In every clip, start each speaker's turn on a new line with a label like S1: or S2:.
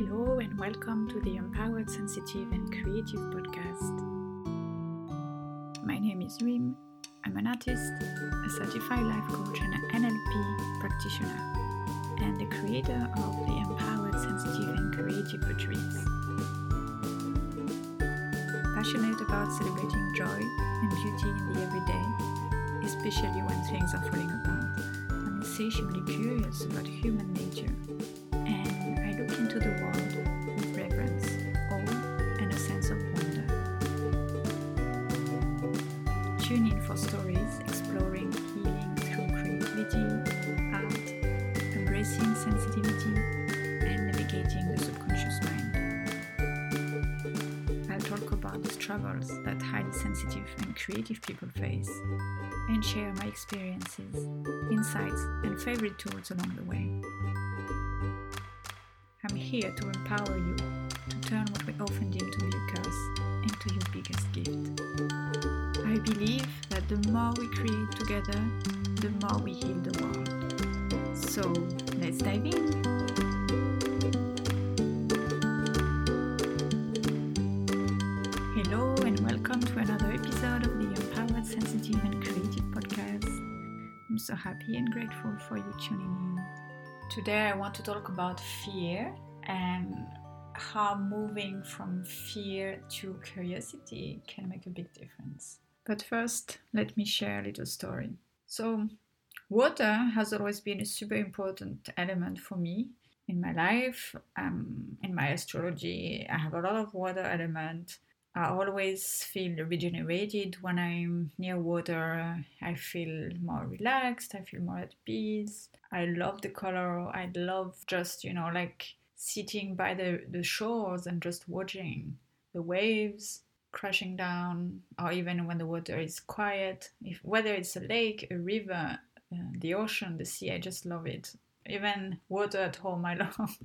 S1: Hello, and welcome to the Empowered, Sensitive, and Creative podcast. My name is Rim. I'm an artist, a certified life coach, and an NLP practitioner, and the creator of the Empowered, Sensitive, and Creative Retreats. Passionate about celebrating joy and beauty in the everyday, especially when things are falling apart. I'm insatiably curious about human nature creative people face and share my experiences, insights, and favorite tools along the way. I'm here to empower you to turn what we often deem to be a curse into your biggest gift. I believe that the more we create together, the more we heal the world. So let's dive in. Happy and grateful for you tuning in. Today, I want to talk about fear and how moving from fear to curiosity can make a big difference. But first, let me share a little story. So, water has always been a super important element for me in my life. Um, in my astrology, I have a lot of water element. I always feel regenerated when I'm near water. I feel more relaxed. I feel more at peace. I love the color. I love just, you know, like sitting by the, the shores and just watching the waves crashing down, or even when the water is quiet. If whether it's a lake, a river, uh, the ocean, the sea, I just love it. Even water at home, I love.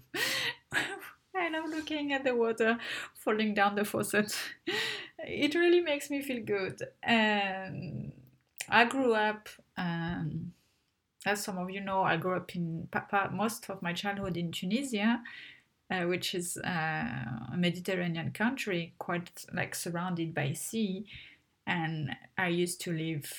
S1: I love looking at the water falling down the faucet. it really makes me feel good. And I grew up, um, as some of you know, I grew up in papa most of my childhood in Tunisia, uh, which is uh, a Mediterranean country, quite like surrounded by sea. And I used to live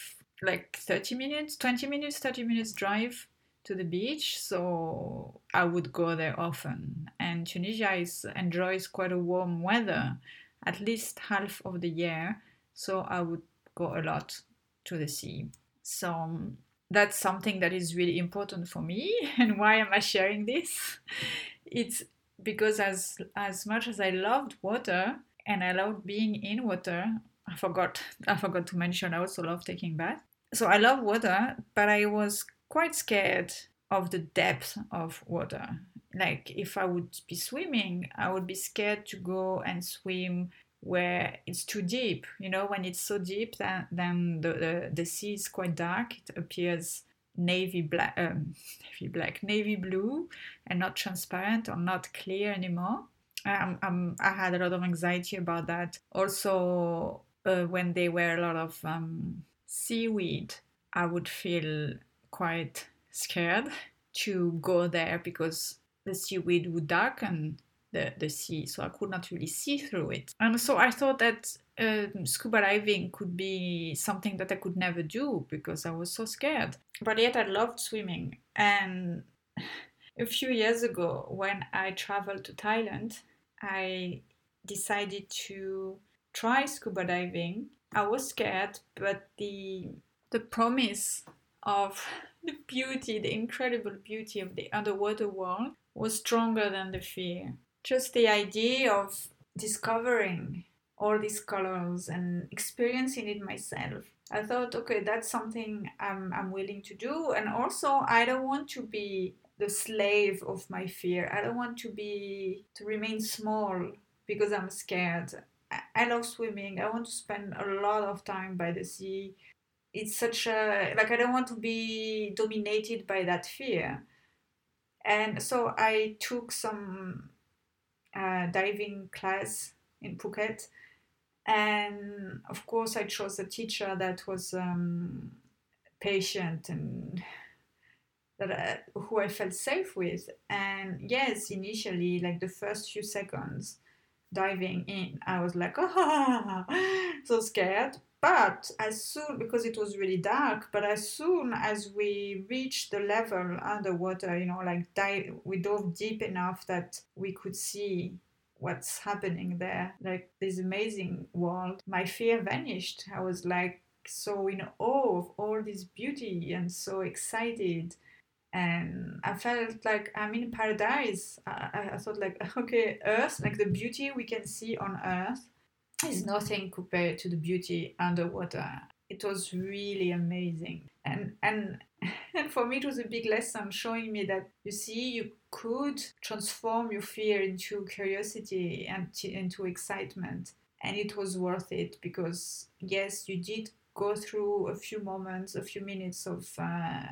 S1: like 30 minutes, 20 minutes, 30 minutes drive to the beach, so I would go there often. And Tunisia is, enjoys quite a warm weather, at least half of the year, so I would go a lot to the sea. So um, that's something that is really important for me. And why am I sharing this? It's because as as much as I loved water and I loved being in water, I forgot I forgot to mention I also love taking bath. So I love water, but I was quite scared of the depth of water. Like if I would be swimming, I would be scared to go and swim where it's too deep. You know, when it's so deep, then then the the, the sea is quite dark. It appears navy black, um, navy black, navy blue, and not transparent or not clear anymore. Um, um, I had a lot of anxiety about that. Also, uh, when there were a lot of um, seaweed, I would feel quite scared to go there because the seaweed would darken the, the sea, so I could not really see through it. And so I thought that uh, scuba diving could be something that I could never do because I was so scared. But yet I loved swimming. And a few years ago, when I traveled to Thailand, I decided to try scuba diving. I was scared, but the the promise of the beauty, the incredible beauty of the underwater world was stronger than the fear. Just the idea of discovering all these colors and experiencing it myself. I thought, okay, that's something I'm, I'm willing to do. And also, I don't want to be the slave of my fear. I don't want to be, to remain small because I'm scared. I, I love swimming. I want to spend a lot of time by the sea. It's such a, like, I don't want to be dominated by that fear. And so I took some uh, diving class in Phuket and of course, I chose a teacher that was um, patient and that I, who I felt safe with. And yes, initially, like the first few seconds diving in, I was like, oh, so scared. But as soon, because it was really dark, but as soon as we reached the level underwater, you know, like dive, we dove deep enough that we could see what's happening there, like this amazing world, my fear vanished. I was like so in awe of all this beauty and so excited and I felt like I'm in paradise. I, I, thought like, okay, Earth, like the beauty we can see on Earth, is nothing compared to the beauty underwater. It was really amazing, and and and for me it was a big lesson, showing me that you see you could transform your fear into curiosity and t- into excitement, and it was worth it because yes, you did go through a few moments, a few minutes of uh,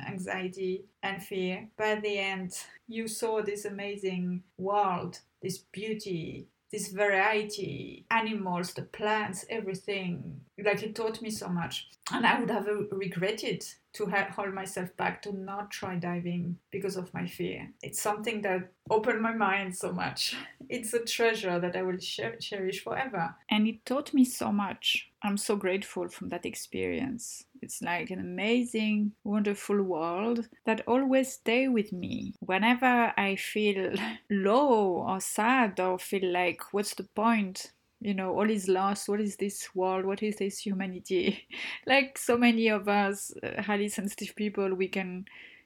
S1: anxiety and fear. But at the end, you saw this amazing world, this beauty, this variety, animals, the plants, everything. Like it taught me so much. And I would have uh, regretted to hold myself back to not try diving because of my fear. It's something that opened my mind so much. It's a treasure that I will cherish forever. And it taught me so much. I'm so grateful from that experience. It's like an amazing, wonderful world that always stay with me. Whenever I feel low or sad or feel like what's the point? you know all is lost what is this world what is this humanity like so many of us uh, highly sensitive people we can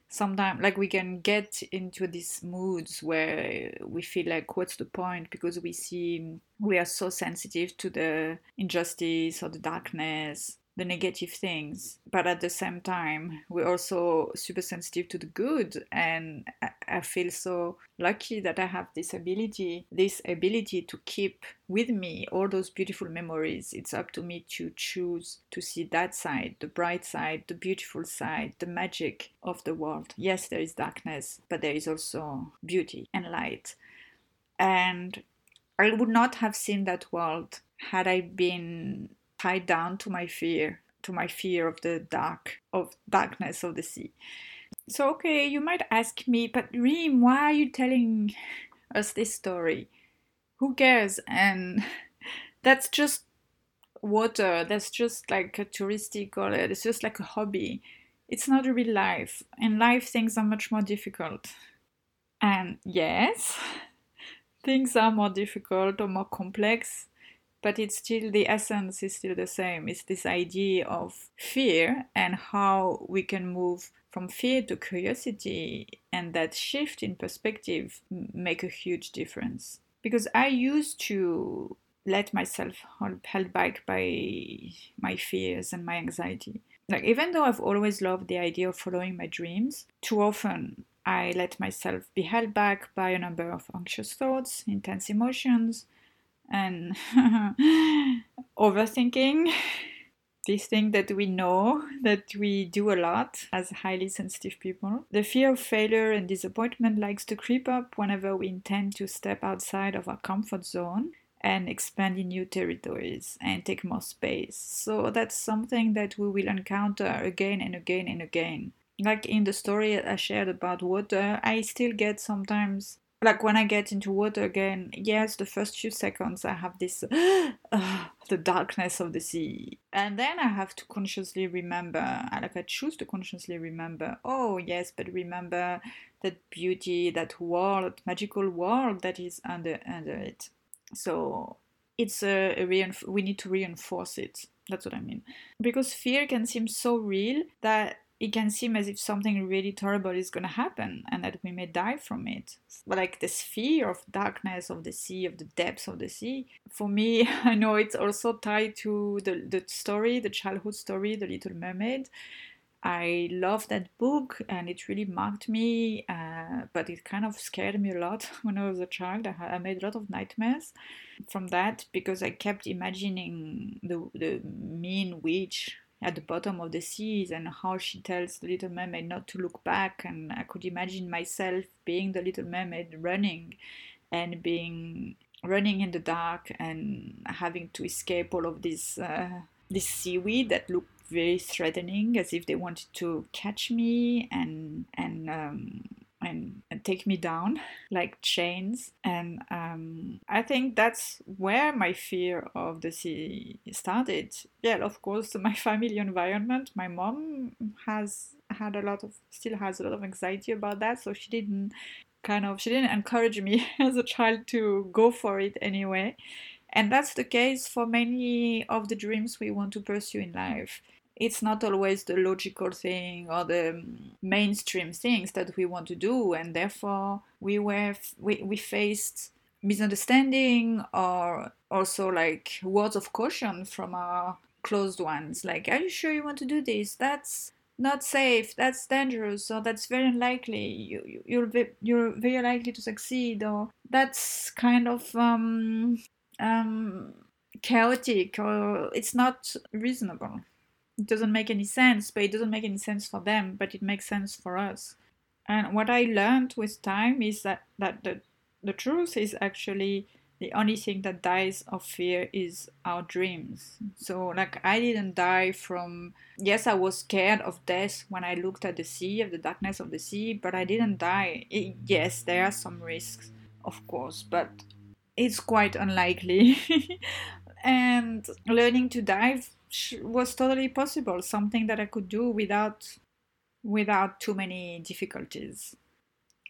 S1: sometimes like we can get into these moods where we feel like what's the point? Because we see we are so sensitive to the injustice or the darkness the negative things but at the same time we're also super sensitive to the good. And i feel so lucky that i have this ability this ability to keep with me all those beautiful memories. It's up to me to choose to see that side the bright side the beautiful side the magic of the world. Yes there is darkness but there is also beauty and light. And i would not have seen that world had i been tied down to my fear, to my fear of the dark, of darkness of the sea. So, okay, you might ask me, but Rim, why are you telling us this story? Who cares? And that's just water. That's just like a touristic or it's just like a hobby. It's not a real life. In life, things are much more difficult. And yes, things are more difficult or more complex but it's still the essence is still the same. It's this idea of fear and how we can move from fear to curiosity and that shift in perspective make a huge difference. Because i used to let myself held back by my fears and my anxiety. Like even though i've always loved the idea of following my dreams too often i let myself be held back by a number of anxious thoughts intense emotions and overthinking this thing that we know that we do a lot as highly sensitive people. The fear of failure and disappointment likes to creep up whenever we intend to step outside of our comfort zone and expand in new territories and take more space. So that's something that we will encounter again and again and again. Like in the story I shared about water, I still get sometimes like when I get into water again, yes, the first few seconds I have this uh, the darkness of the sea, and then I have to consciously remember. Like I choose to consciously remember. Oh yes, but remember that beauty, that world, magical world that is under under it. So it's a, a reinf- we need to reinforce it. That's what I mean. Because fear can seem so real that it can seem as if something really terrible is going to happen and that we may die from it. Like this fear of darkness of the sea, of the depths of the sea, for me, I know it's also tied to the, the story, the childhood story, The Little Mermaid. I love that book and it really marked me, uh, but it kind of scared me a lot when I was a child. I, I made a lot of nightmares from that because I kept imagining the, the mean witch at the bottom of the seas and how she tells the little mermaid not to look back. And i could imagine myself being the little mermaid running and being running in the dark and having to escape all of this uh, this seaweed that looked very threatening, as if they wanted to catch me. And and um, and, and take me down like chains. And um, I think that's where my fear of the sea started. Yeah, of course, my family environment. My mom has had a lot of still has a lot of anxiety about that, so she didn't kind of she didn't encourage me as a child to go for it anyway. And that's the case for many of the dreams we want to pursue in life it's not always the logical thing or the mainstream things that we want to do and therefore we were we, we faced misunderstanding or also like words of caution from our closed ones like are you sure you want to do this? That's not safe. That's dangerous or that's very unlikely. You, you you're you're very likely to succeed or that's kind of um um chaotic or it's not reasonable it doesn't make any sense, but it doesn't make any sense for them, but it makes sense for us. And what I learned with time is that, that the, the truth is actually the only thing that dies of fear is our dreams. So, like, I didn't die from, yes, I was scared of death when I looked at the sea, of the darkness of the sea, but I didn't die. It, yes, there are some risks, of course, but it's quite unlikely. and learning to dive was totally possible, something that I could do without without too many difficulties.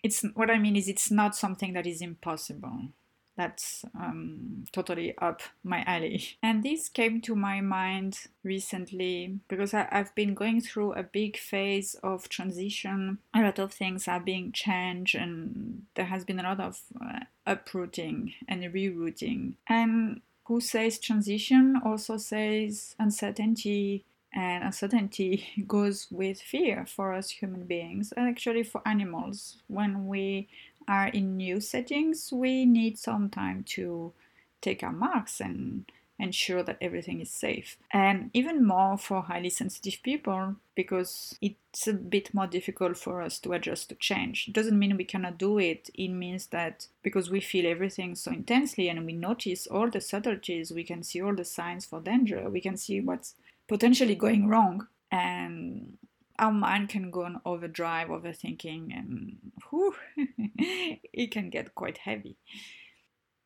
S1: It's what I mean is it's not something that is impossible. That's um, totally up my alley. And this came to my mind recently because I, have been going through a big phase of transition. A lot of things are being changed, and there has been a lot of uh, uprooting and rerouting. And who says transition also says uncertainty and uncertainty goes with fear for us human beings and actually for animals. When we are in new settings we need some time to take our marks and ensure that everything is safe. And even more for highly sensitive people because it's a bit more difficult for us to adjust to change. It doesn't mean we cannot do it. It means that because we feel everything so intensely and we notice all the subtleties, we can see all the signs for danger, we can see what's potentially going wrong. And our mind can go on overdrive, overthinking, and whew, it can get quite heavy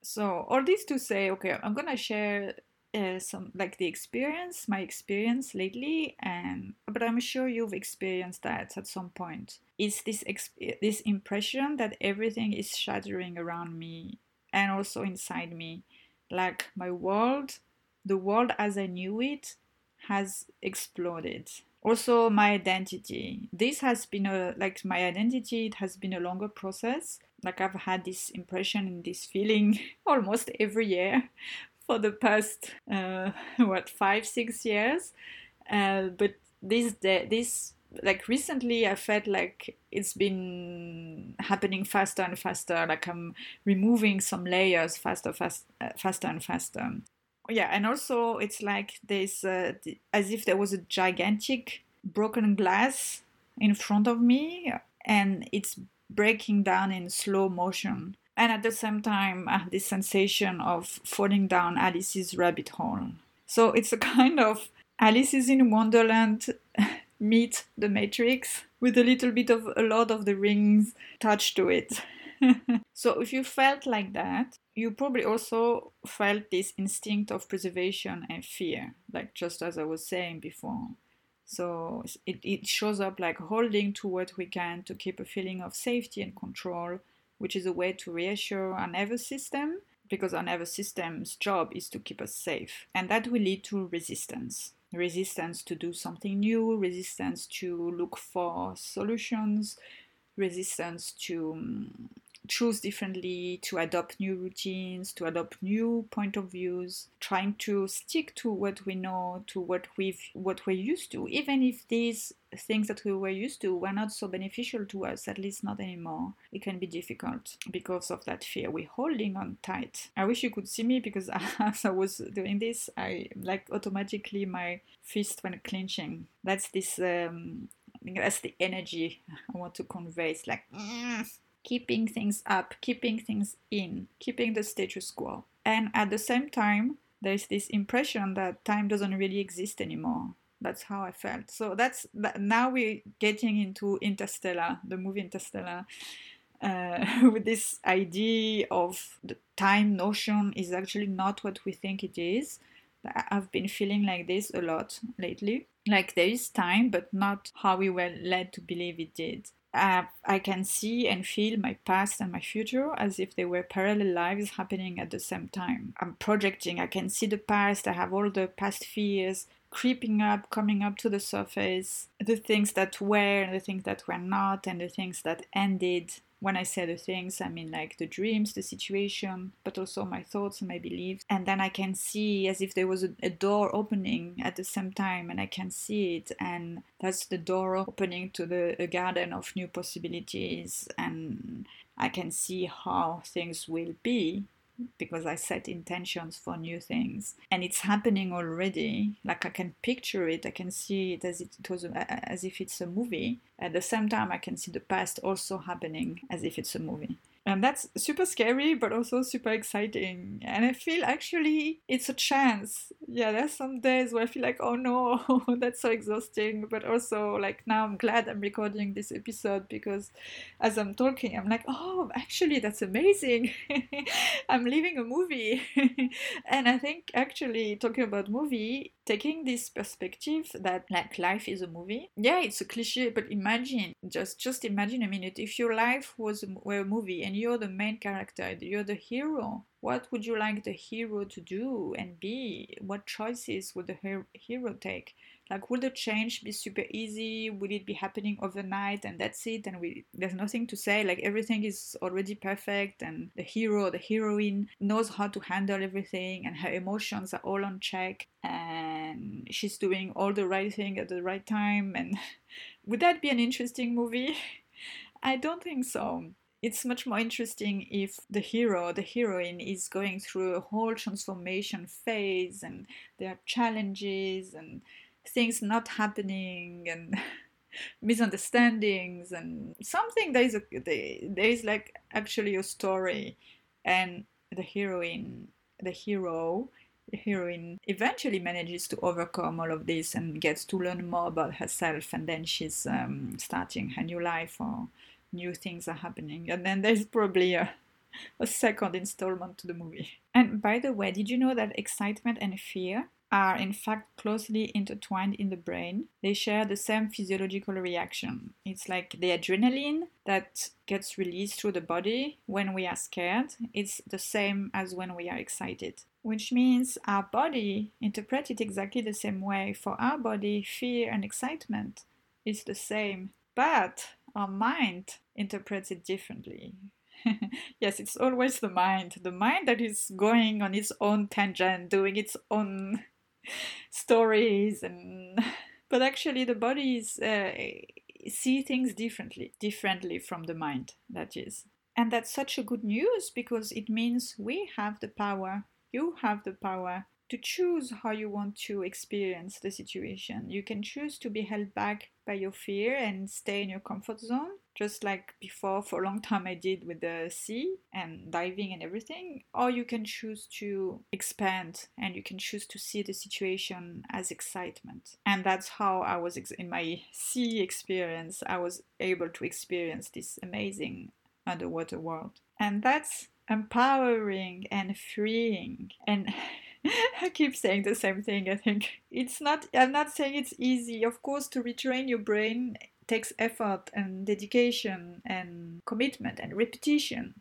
S1: so all this to say okay i'm gonna share uh, some like the experience my experience lately and but i'm sure you've experienced that at some point. It's this exp- this impression that everything is shattering around me and also inside me. Like my world the world as i knew it has exploded also my identity this has been a like my identity it has been a longer process like I've had this impression and this feeling almost every year for the past uh, what five six years. Uh, but this day this like recently I felt like it's been happening faster and faster. Like I'm removing some layers faster, fast, uh, faster and faster. Yeah, and also it's like there's uh, as if there was a gigantic broken glass in front of me, and it's breaking down in slow motion. And at the same time, I have this sensation of falling down Alice's rabbit hole. So it's a kind of Alice's in Wonderland meet the Matrix with a little bit of a Lord of the Rings touched to it. so if you felt like that, you probably also felt this instinct of preservation and fear, like just as I was saying before. So it, it shows up like holding to what we can to keep a feeling of safety and control, which is a way to reassure our nervous system because our nervous system's job is to keep us safe. And that will lead to resistance resistance to do something new, resistance to look for solutions, resistance to um, choose differently, to adopt new routines, to adopt new point of views, trying to stick to what we know, to what we've what we're used to, even if these things that we were used to were not so beneficial to us, at least not anymore. It can be difficult because of that fear. We're holding on tight. I wish you could see me because as I was doing this, I like automatically my fist went clenching. That's this um, that's the energy I want to convey. It's like mm, keeping things up, keeping things in, keeping the status quo. And at the same time, there's this impression that time doesn't really exist anymore. That's how I felt. So that's now we're getting into Interstellar, the movie Interstellar. Uh, with this idea of the time notion is actually not what we think it is. I've been feeling like this a lot lately. Like there is time, but not how we were led to believe it did. Uh, I can see and feel my past and my future as if they were parallel lives happening at the same time. I'm projecting, I can see the past, I have all the past fears creeping up, coming up to the surface, the things that were and the things that were not, and the things that ended when I say the things, I mean like the dreams, the situation, but also my thoughts and my beliefs. And then I can see as if there was a, a door opening at the same time, and I can see it. And that's the door opening to the garden of new possibilities. And I can see how things will be because I set intentions for new things and it's happening already. Like I can picture it, I can see it as it was as if it's a movie. At the same time, I can see the past also happening as if it's a movie. And that's super scary, but also super exciting. And I feel actually it's a chance. Yeah, there's some days where I feel like, oh no, that's so exhausting. But also, like, now I'm glad I'm recording this episode because as I'm talking, I'm like, oh, actually, that's amazing. I'm living a movie. and I think actually, talking about movie, taking this perspective that like life is a movie. Yeah it's a cliche but imagine just just imagine a minute. If your life was were a movie and you're the main character you're the hero what would you like the hero to do and be? What choices would the her- hero take like will the change be super easy? Will it be happening overnight and that's it? And we there's nothing to say. Like everything is already perfect and the hero the heroine knows how to handle everything and her emotions are all on check and she's doing all the right thing at the right time. And would that be an interesting movie? I don't think so. It's much more interesting if the hero, the heroine, is going through a whole transformation phase and there are challenges and things not happening and misunderstandings and something there is a there is like actually a story. And the heroine the hero the heroine eventually manages to overcome all of this and gets to learn more about herself. And then she's um, starting her new life or new things are happening. And then there's probably a, a second installment to the movie. And by the way did you know that excitement and fear are in fact closely intertwined in the brain. They share the same physiological reaction. It's like the adrenaline that gets released through the body when we are scared. It's the same as when we are excited, which means our body interprets it exactly the same way. For our body, fear and excitement is the same, but our mind interprets it differently. yes, it's always the mind. The mind that is going on its own tangent, doing its own stories and but actually the bodies uh, see things differently differently from the mind that is and that's such a good news because it means we have the power you have the power to choose how you want to experience the situation. You can choose to be held back by your fear and stay in your comfort zone, just like before for a long time I did with the sea and diving and everything. Or you can choose to expand and you can choose to see the situation as excitement. And that's how I was ex- in my sea experience, I was able to experience this amazing underwater world. And that's empowering and freeing and I keep saying the same thing. I think it's not, I'm not saying it's easy. Of course, to retrain your brain takes effort and dedication and commitment and repetition.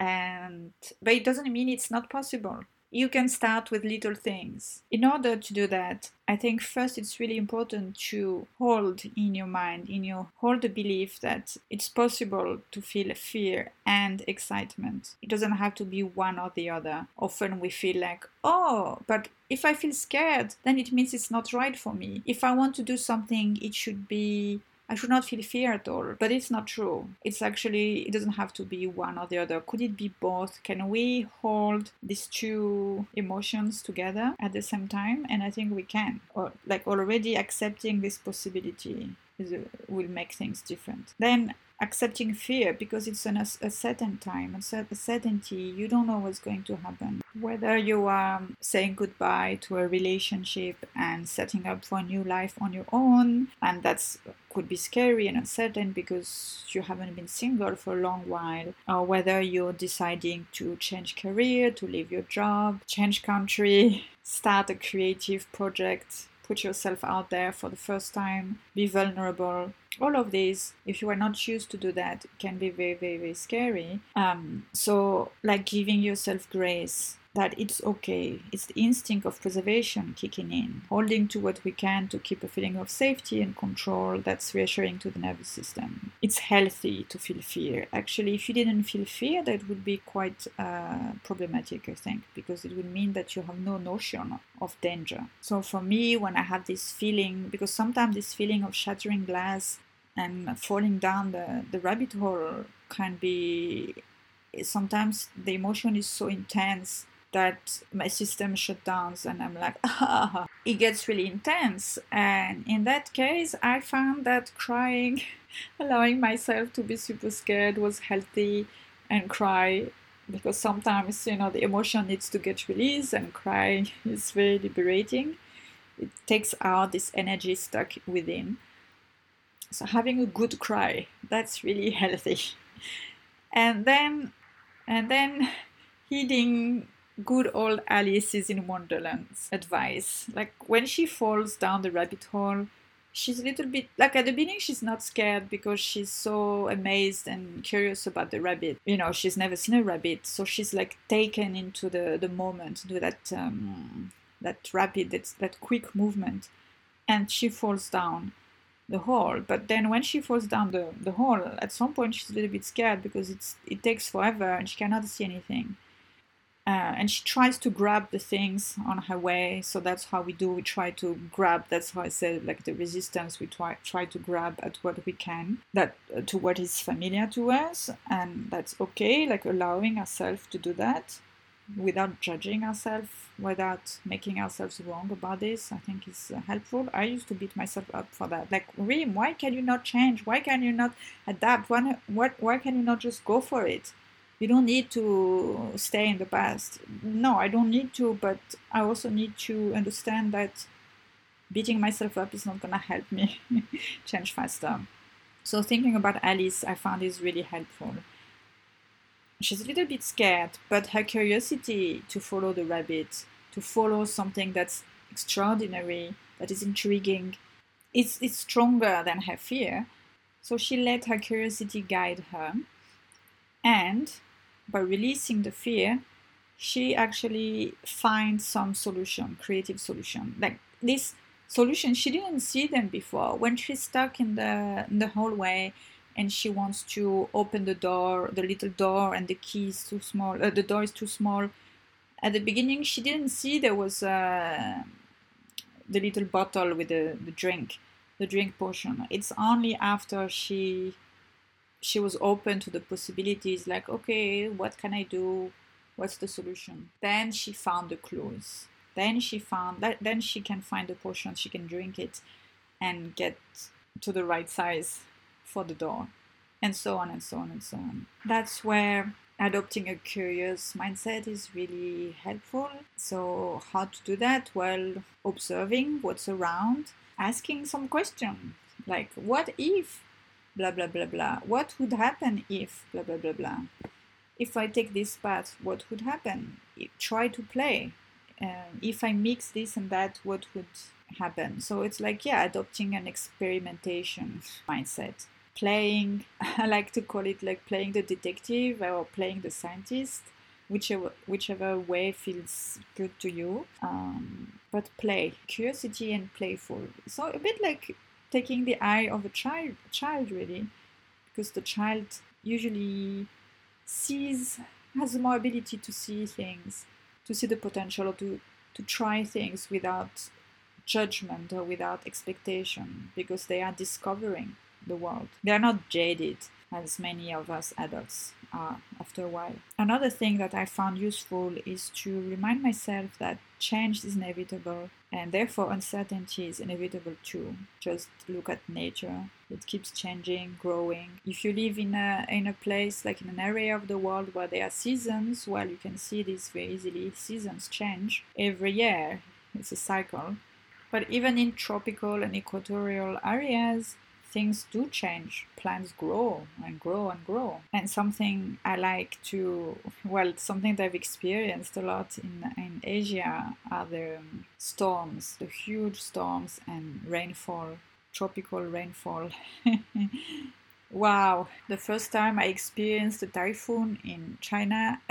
S1: And, but it doesn't mean it's not possible you can start with little things. In order to do that, I think first it's really important to hold in your mind, in your hold the belief that it's possible to feel fear and excitement. It doesn't have to be one or the other. Often we feel like, oh, but if I feel scared, then it means it's not right for me. If I want to do something, it should be I should not feel fear at all. But it's not true. It's actually, it doesn't have to be one or the other. Could it be both? Can we hold these two emotions together at the same time? And I think we can. Or like already accepting this possibility Uh, will make things different. Then accepting fear because it's an, a certain time, a certainty. You don't know what's going to happen. Whether you are saying goodbye to a relationship and setting up for a new life on your own, and that's could be scary and uncertain because you haven't been single for a long while, or whether you're deciding to change career, to leave your job, change country, start a creative project put yourself out there for the first time, be vulnerable. All of these, if you are not used to do that, can be very, very, very scary. Um, so, like giving yourself grace, that it's okay. It's the instinct of preservation kicking in, holding to what we can to keep a feeling of safety and control that's reassuring to the nervous system. It's healthy to feel fear. Actually, if you didn't feel fear, that would be quite uh, problematic, I think, because it would mean that you have no notion of danger. So for me, when I have this feeling, because sometimes this feeling of shattering glass and falling down the, the rabbit hole can be sometimes the emotion is so intense that my system shut down and I'm like, ah, it gets really intense. And in that case, I found that crying, allowing myself to be super scared was healthy and cry because sometimes, you know, the emotion needs to get released and crying is very liberating. It takes out this energy stuck within. So having a good cry, that's really healthy. And then, and then heeding good old Alice's in Wonderland's advice. Like when she falls down the rabbit hole, she's a little bit like at the beginning she's not scared because she's so amazed and curious about the rabbit. You know, she's never seen a rabbit, so she's like taken into the the moment, into that um, that rapid, that that quick movement, and she falls down the hole. But then when she falls down the, the hole, at some point she's a little bit scared because it's it takes forever and she cannot see anything. Uh, and she tries to grab the things on her way so that's how we do we try to grab that's how i said like the resistance we try try to grab at what we can that uh, to what is familiar to us and that's okay like allowing ourselves to do that without judging ourselves without making ourselves wrong about this i think is uh, helpful. I used to beat myself up for that. Like Rim, why can you not change? Why can you not adapt? Why, why can you not just go for it you don't need to stay in the past. No, I don't need to, but I also need to understand that beating myself up is not gonna help me change faster. So thinking about Alice, I found is really helpful. She's a little bit scared, but her curiosity to follow the rabbit, to follow something that's extraordinary, that is intriguing, it's, it's stronger than her fear. So she let her curiosity guide her. And by releasing the fear, she actually finds some solution, creative solution. Like this solution, she didn't see them before. When she's stuck in the in the hallway and she wants to open the door, the little door, and the key is too small. Uh, the door is too small. At the beginning, she didn't see there was uh, the little bottle with the, the drink, the drink portion. It's only after she she was open to the possibilities like okay what can i do? What's the solution? Then she found the clues. Then she found that then she can find the potion she can drink it and get to the right size for the door. And so on and so on and so on. That's where adopting a curious mindset is really helpful. So how to do that? Well observing what's around asking some questions. Like what if blah blah blah blah. What would happen if blah blah blah blah? If I take this path, what would happen? Try to play. Uh, if I mix this and that, what would happen? So it's like yeah, adopting an experimentation mindset. Playing, I like to call it like playing the detective or playing the scientist whichever whichever way feels good to you. Um, but play, curiosity and playful. So a bit like taking the eye of a child, child really, because the child usually sees, has more ability to see things, to see the potential, to, to try things without judgment or without expectation, because they are discovering the world. They are not jaded. as many of us adults are after a while. Another thing that I found useful is to remind myself that change is inevitable and therefore uncertainty is inevitable too. Just look at nature. It keeps changing, growing. If you live in a in a place like in an area of the world where there are seasons, well you can see this very easily. Seasons change every year. It's a cycle. But even in tropical and equatorial areas, things do change. Plants grow and grow and grow. And something I like to, well, something that I've experienced a lot in, in Asia are the storms, the huge storms and rainfall, tropical rainfall. wow, the first time I experienced a typhoon in China,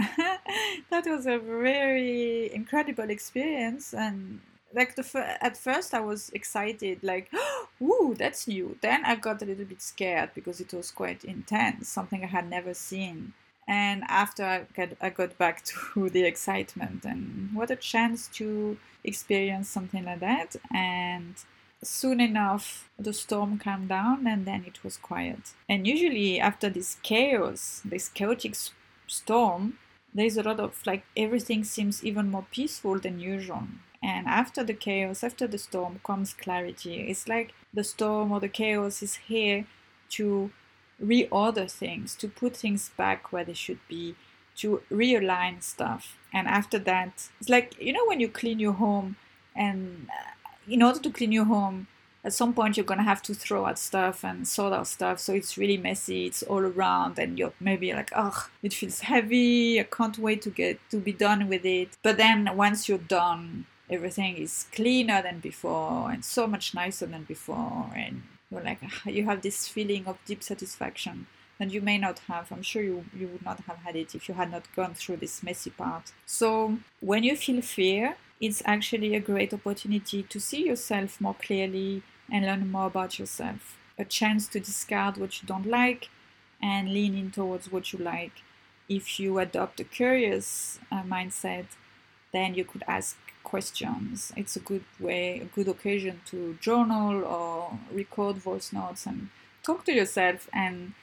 S1: that was a very incredible experience. And like the at first I was excited, like, "Ooh, that's new." Then I got a little bit scared because it was quite intense, something I had never seen. And after I got, I got back to the excitement, and what a chance to experience something like that. And soon enough, the storm calmed down, and then it was quiet. And usually, after this chaos, this chaotic storm, there's a lot of like everything seems even more peaceful than usual and after the chaos, after the storm, comes clarity. It's like the storm or the chaos is here to reorder things, to put things back where they should be, to realign stuff. And after that, it's like, you know, when you clean your home, and uh, in order to clean your home, at some point you're gonna have to throw out stuff and sort out stuff so it's really messy it's all around and you're maybe like oh it feels heavy i can't wait to get to be done with it but then once you're done everything is cleaner than before and so much nicer than before. And you're like you have this feeling of deep satisfaction and you may not have. I'm sure you, you would not have had it if you had not gone through this messy part. So when you feel fear it's actually a great opportunity to see yourself more clearly and learn more about yourself. A chance to discard what you don't like and lean in towards what you like. If you adopt a curious uh, mindset then you could ask questions. It's a good way, a good occasion to journal or record voice notes and talk to yourself and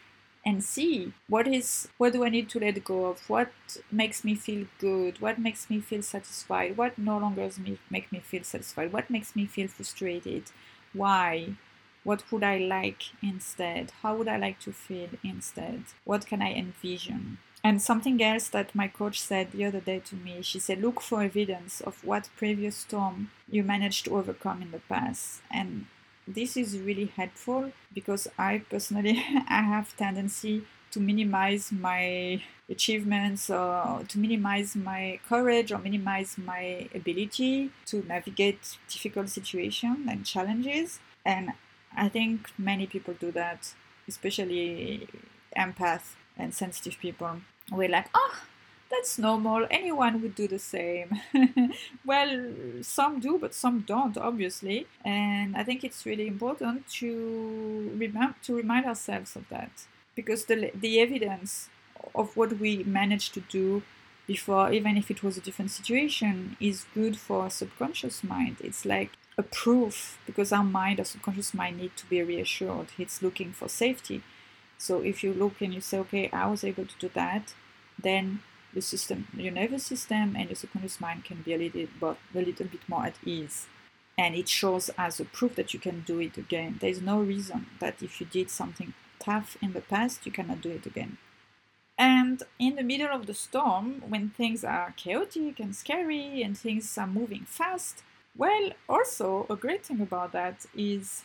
S1: and see what is what do I need to let go of, what makes me feel good, what makes me feel satisfied, what no longer make me feel satisfied, what makes me feel frustrated, why, what would I like instead, how would I like to feel instead, what can I envision. And something else that my coach said the other day to me, she said, look for evidence of what previous storm you managed to overcome in the past. And this is really helpful because I personally I have tendency to minimize my achievements or to minimize my courage or minimize my ability to navigate difficult situations and challenges. And I think many people do that, especially empath and sensitive people we're like oh that's normal. Anyone would do the same. Well some do but some don't obviously. And i think it's really important to remember to remind ourselves of that. Because the, the evidence of what we managed to do before even if it was a different situation is good for our subconscious mind. It's like a proof because our mind our subconscious mind need to be reassured. It's looking for safety so if you look and you say, okay, I was able to do that, then the system, your nervous system and your subconscious mind can be a little, but a little bit more at ease. And it shows as a proof that you can do it again. There is no reason that if you did something tough in the past, you cannot do it again. And in the middle of the storm, when things are chaotic and scary and things are moving fast, well, also a great thing about that is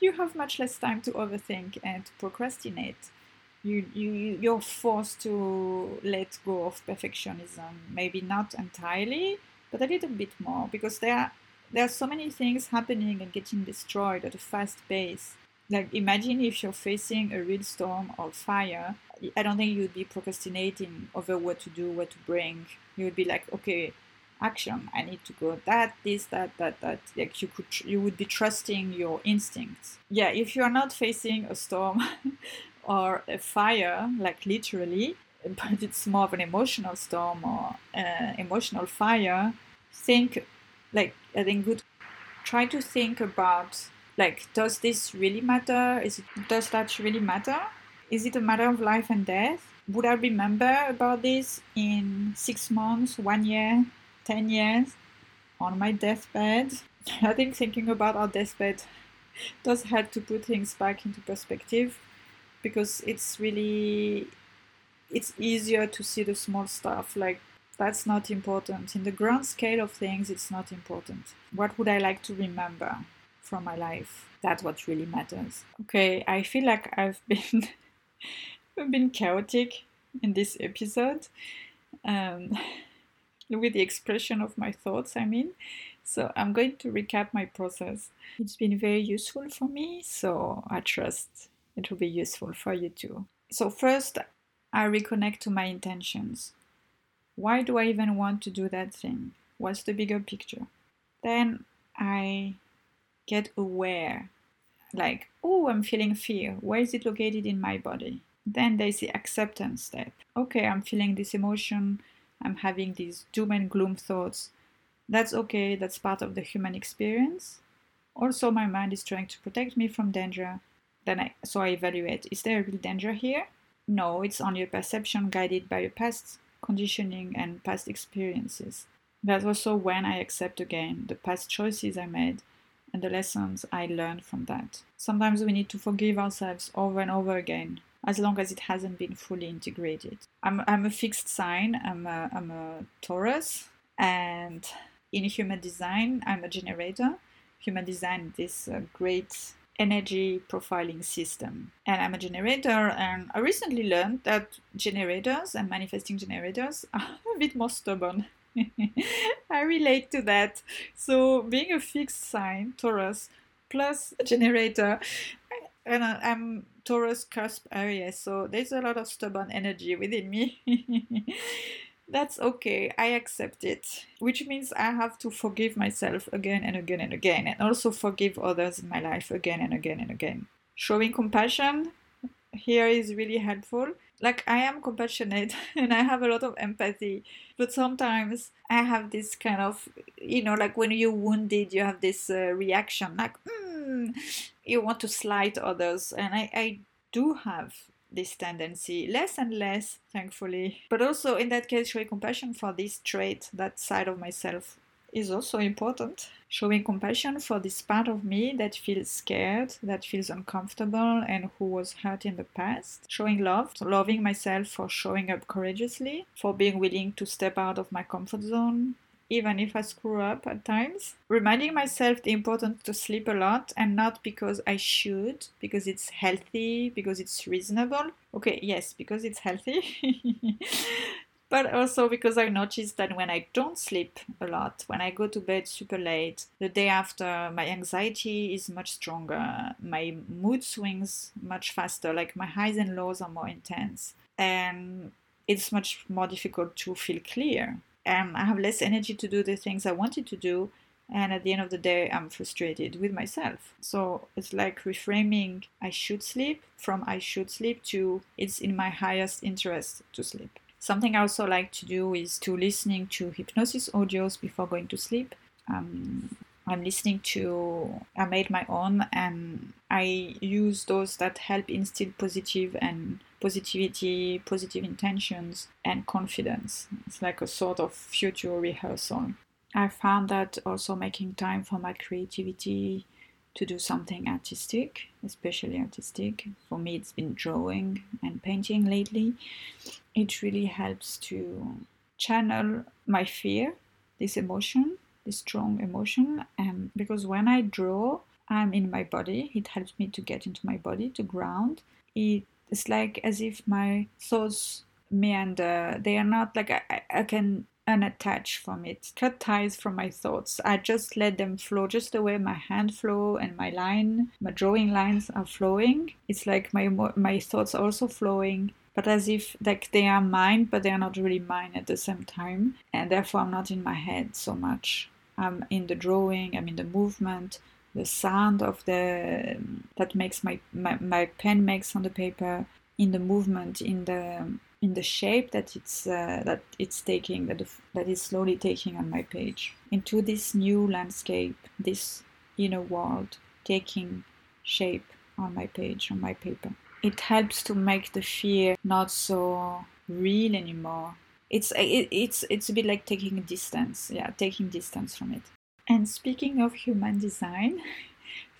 S1: you have much less time to overthink and to procrastinate. You, you, you're forced to let go of perfectionism, maybe not entirely, but a little bit more, because there are, there are so many things happening and getting destroyed at a fast pace. Like, imagine if you're facing a real storm or fire. I don't think you'd be procrastinating over what to do, what to bring. You would be like, okay, action. I need to go that this that that that. Like you could you would be trusting your instincts. Yeah if you are not facing a storm or a fire like literally but it's more of an emotional storm or uh, emotional fire think like i think good try to think about like does this really matter? Is it does that really matter? Is it a matter of life and death? Would I remember about this in six months, one year, ten years, on my deathbed? I think thinking about our deathbed does help to put things back into perspective because it's really it's easier to see the small stuff like that's not important. In the grand scale of things it's not important. What would i like to remember from my life? That's what really matters. Okay i feel like i've been i've been chaotic in this episode. Um, with the expression of my thoughts i mean so i'm going to recap my process it's been very useful for me so i trust it will be useful for you too so first I reconnect to my intentions. Why do I even want to do that thing? What's the bigger picture? Then I get aware like, oh, I'm feeling fear. Where is it located in my body? Then there's the acceptance step. Okay, I'm feeling this emotion. I'm having these doom and gloom thoughts. That's okay, that's part of the human experience. Also, my mind is trying to protect me from danger. Then I so I evaluate is there a real danger here? No, it's only a perception guided by your past conditioning and past experiences. That's also when I accept again the past choices I made and the lessons I learned from that. Sometimes we need to forgive ourselves over and over again, as long as it hasn't been fully integrated. I'm, I'm a fixed sign, I'm a, I'm a Taurus, and in human design, I'm a generator. Human design, this uh, great energy profiling system. And I'm a generator, and I recently learned that generators and manifesting generators are a bit more stubborn. I relate to that. So, being a fixed sign, Taurus, plus a generator, and I'm Taurus cusp area, so there's a lot of stubborn energy within me. that's okay. I accept it, which means I have to forgive myself again and again and again, and also forgive others in my life again and again and again. Showing compassion here is really helpful. Like, I am compassionate and I have a lot of empathy, but sometimes I have this kind of, you know, like when you're wounded, you have this uh, reaction, like, mm, you want to slight others, and I, I do have this tendency less and less thankfully. But also in that case show compassion for this trait that side of myself is also important showing compassion for this part of me that feels scared that feels uncomfortable and who was hurt in the past showing love loving myself for showing up courageously for being willing to step out of my comfort zone even if I screw up at times. Reminding myself the importance to sleep a lot and not because I should, because it's healthy, because it's reasonable. Okay, yes, because it's healthy. but also because I noticed that when I don't sleep a lot, when I go to bed super late, the day after, my anxiety is much stronger, my mood swings much faster, like my highs and lows are more intense, and it's much more difficult to feel clear and I have less energy to do the things I wanted to do. And at the end of the day, I'm frustrated with myself. So it's like reframing I should sleep from I should sleep to it's in my highest interest to sleep. Something I also like to do is to listening to hypnosis audios before going to sleep. Um, I'm listening to, I made my own and I use those that help instill positive and positivity, positive intentions, and confidence. It's like a sort of future rehearsal. I found that also making time for my creativity to do something artistic, especially artistic. For me, it's been drawing and painting lately. It really helps to channel my fear, this emotion, this strong emotion. And because when I draw, I'm in my body, it helps me to get into my body, to ground. It it's like as if my thoughts meander. They are not like I, I can unattach from it, cut ties from my thoughts. I just let them flow just the way my hand flow and my line, my drawing lines are flowing. It's like my my thoughts are also flowing, but as if like they are mine, but they are not really mine at the same time, and therefore I'm not in my head so much. I'm in the drawing, I'm in the movement, the sound of the that makes my, my, my pen makes on the paper in the movement in the in the shape that it's uh, that it's taking that that is slowly taking on my page into this new landscape this inner world taking shape on my page on my paper it helps to make the fear not so real anymore. It's it, it's it's a bit like taking distance, yeah, taking distance from it. And speaking of human design,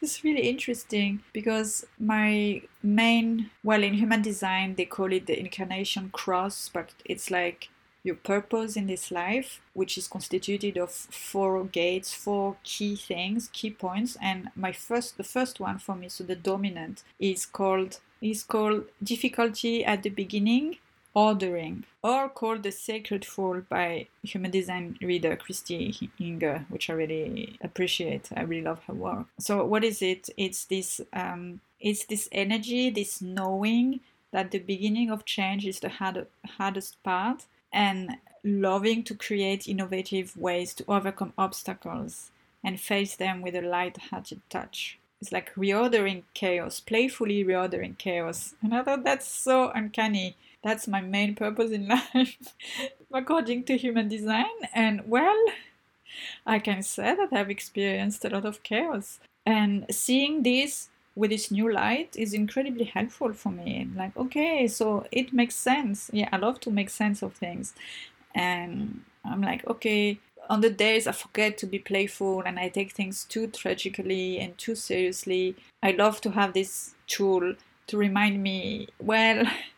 S1: it's really interesting because my main well in human design they call it the incarnation cross, but it's like your purpose in this life, which is constituted of four gates, four key things, key points. And my first, the first one for me, so the dominant, is called is called difficulty at the beginning, ordering, or called the sacred fall by human design reader Christy Inger, which I really appreciate. I really love her work. So what is it? It's this um, it's this energy, this knowing that the beginning of change is the hard, hardest part and loving to create innovative ways to overcome obstacles and face them with a light-hearted touch. It's like reordering chaos, playfully reordering chaos. And I thought that's so uncanny. That's my main purpose in life, according to human design. And well, I can say that I've experienced a lot of chaos. And seeing this with this new light is incredibly helpful for me. Like, okay, so it makes sense. Yeah, I love to make sense of things. And I'm like, okay, on the days I forget to be playful and I take things too tragically and too seriously, I love to have this tool to remind me, well,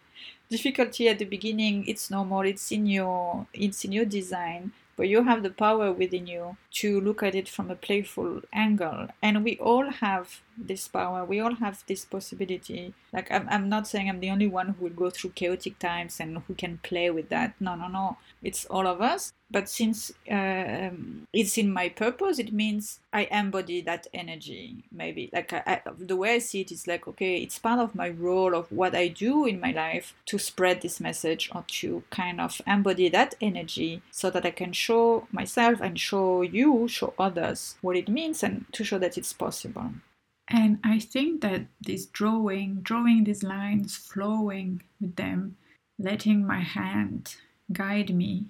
S1: difficulty at the beginning, it's normal, it's in your it's in your design but you have the power within you to look at it from a playful angle. And we all have this power, we all have this possibility. Like, I'm, I'm not saying I'm the only one who will go through chaotic times and who can play with that. No, no, no. It's all of us. But since uh, it's in my purpose, it means I embody that energy. Maybe like I, I, the way I see it is like, okay, it's part of my role of what I do in my life to spread this message or to kind of embody that energy so that I can show myself and show you, show others what it means and to show that it's possible. And I think that this drawing, drawing these lines, flowing with them, letting my hand guide me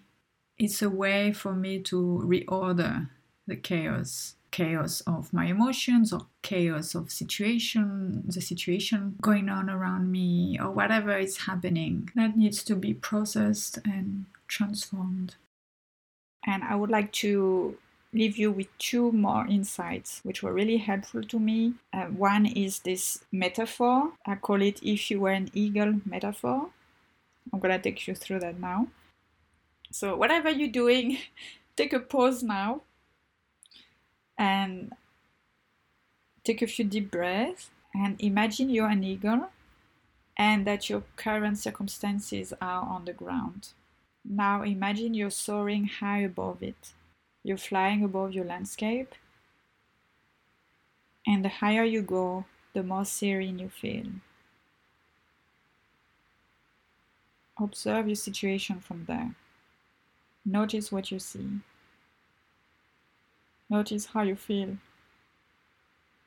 S1: it's a way for me to reorder the chaos chaos of my emotions or chaos of situation the situation going on around me or whatever is happening that needs to be processed and transformed. And i would like to leave you with two more insights which were really helpful to me uh, one is this metaphor i call it if you were an eagle metaphor i'm going to take you through that now so, whatever you're doing, take a pause now and take a few deep breaths and imagine you're an eagle and that your current circumstances are on the ground. Now imagine you're soaring high above it. You're flying above your landscape. And the higher you go, the more serene you feel. Observe your situation from there. Notice what you see. Notice how you feel.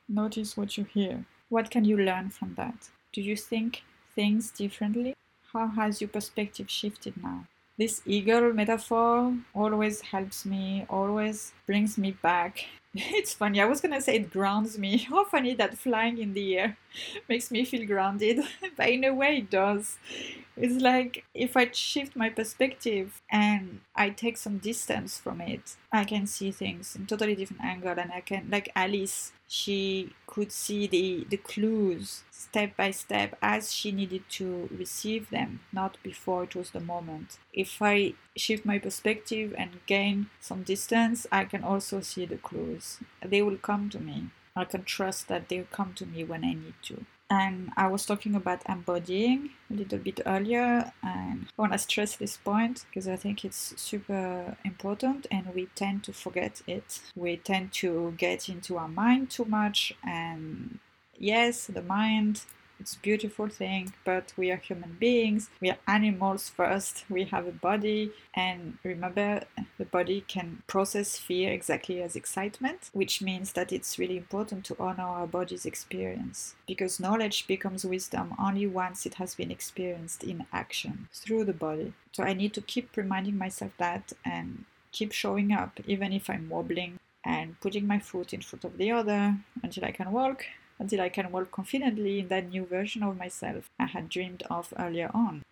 S1: Notice what you hear. What can you learn from that? Do you think things differently? How has your perspective shifted now? This eagle metaphor always helps me, always brings me back. It's funny, I was gonna say it grounds me. How funny that flying in the air makes me feel grounded, but in a way it does. It's like if I shift my perspective and I take some distance from it, I can see things in totally different angle and I can like Alice, she could see the, the clues step by step as she needed to receive them, not before it was the moment. If I shift my perspective and gain some distance, I can also see the clues. They will come to me. I can trust that they'll come to me when I need to and I was talking about embodying a little bit earlier and I want to stress this point because I think it's super important and we tend to forget it. We tend to get into our mind too much and yes, the mind it's beautiful thing, but we are human beings. We are animals first. We have a body, and remember, the body can process fear exactly as excitement, which means that it's really important to honor our body's experience because knowledge becomes wisdom only once it has been experienced in action through the body. So I need to keep reminding myself that and keep showing up, even if I'm wobbling and putting my foot in front of the other until I can walk until I can walk confidently in that new version of myself I had dreamed of earlier on.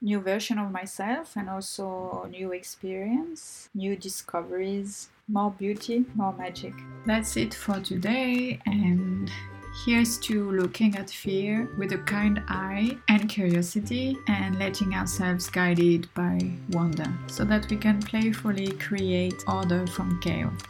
S1: New version of myself and also new experience, new discoveries, more beauty, more magic. That's it for today, and Here's to looking at fear with a kind eye and curiosity and letting ourselves guided by wonder so that we can playfully create order from chaos.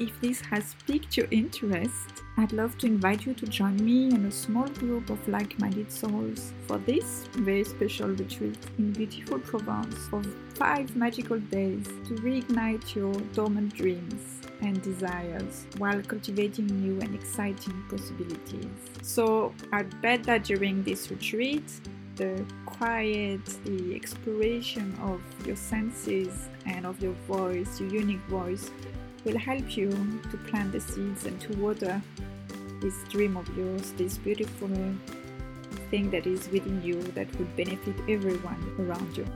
S1: If this has piqued your interest, I'd love to invite you to join me and a small group of like minded souls for this very special retreat in beautiful Provence for five magical days to reignite your dormant dreams and desires while cultivating new and exciting possibilities. So, I bet that during this retreat, the quiet, the exploration of your senses and of your voice, your unique voice, will help you to plant the seeds and to water this dream of yours, this beautiful thing that is within you that would benefit everyone around you.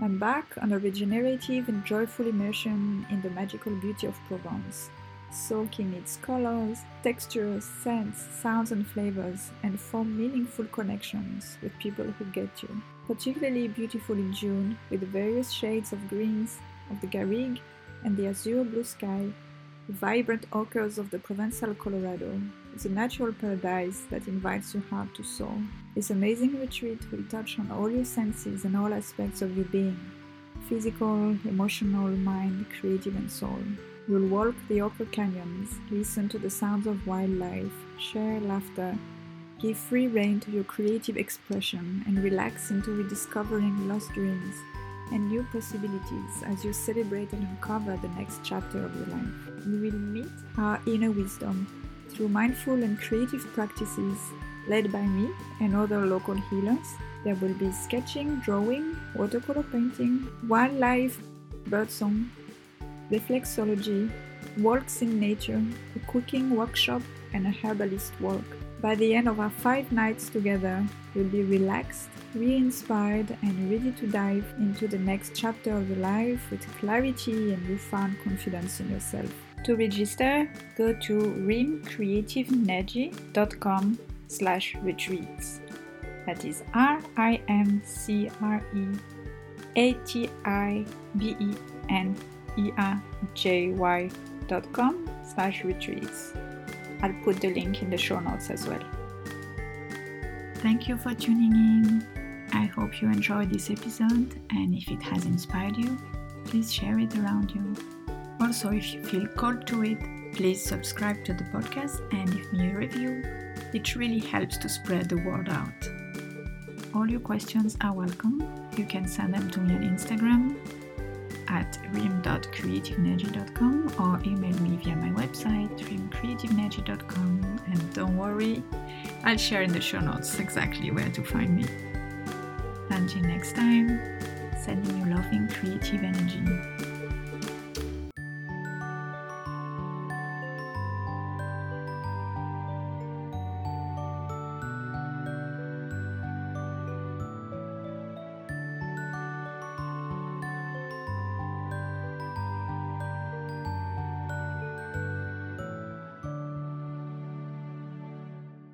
S1: Embark on a regenerative and joyful immersion in the magical beauty of Provence. Soak in its colors, textures, scents, sounds, and flavors, and form meaningful connections with people who get you. Particularly beautiful in June, with the various shades of greens of the Garrigue and the azure blue sky, the vibrant ochres of the Provençal Colorado, is a natural paradise that invites your heart to soar. This amazing retreat will touch on all your senses and all aspects of your being physical, emotional, mind, creative, and soul. You'll walk the Ochre Canyons, listen to the sounds of wildlife, share laughter, give free rein to your creative expression, and relax into rediscovering lost dreams and new possibilities as you celebrate and uncover the next chapter of your life. You will meet our inner wisdom through mindful and creative practices led by me and other local healers. There will be sketching, drawing, watercolor painting, wildlife, birdsong, reflexology, walks in nature, a cooking workshop, and a herbalist walk. By the end of our five nights together, you'll be relaxed, re inspired, and ready to dive into the next chapter of your life with clarity and newfound confidence in yourself. To register, go to rimcreativenergy.com slash retreats. That is R-I-M-C-R-E-A-T-I-V-E-N-E-R-G-Y dot com slash retreats. I'll put the link in the show notes as well. Thank you for tuning in. I hope you enjoyed this episode, and if it has inspired you, please share it around you. Also, if you feel called to it, please subscribe to the podcast and leave me a review. It really helps to spread the word out. All your questions are welcome. You can send them to me on Instagram at rim.creativenergy.com or email me via my website rimcreativenergy.com and don't worry, I'll share in the show notes exactly where to find me. Until next time, sending you loving creative energy.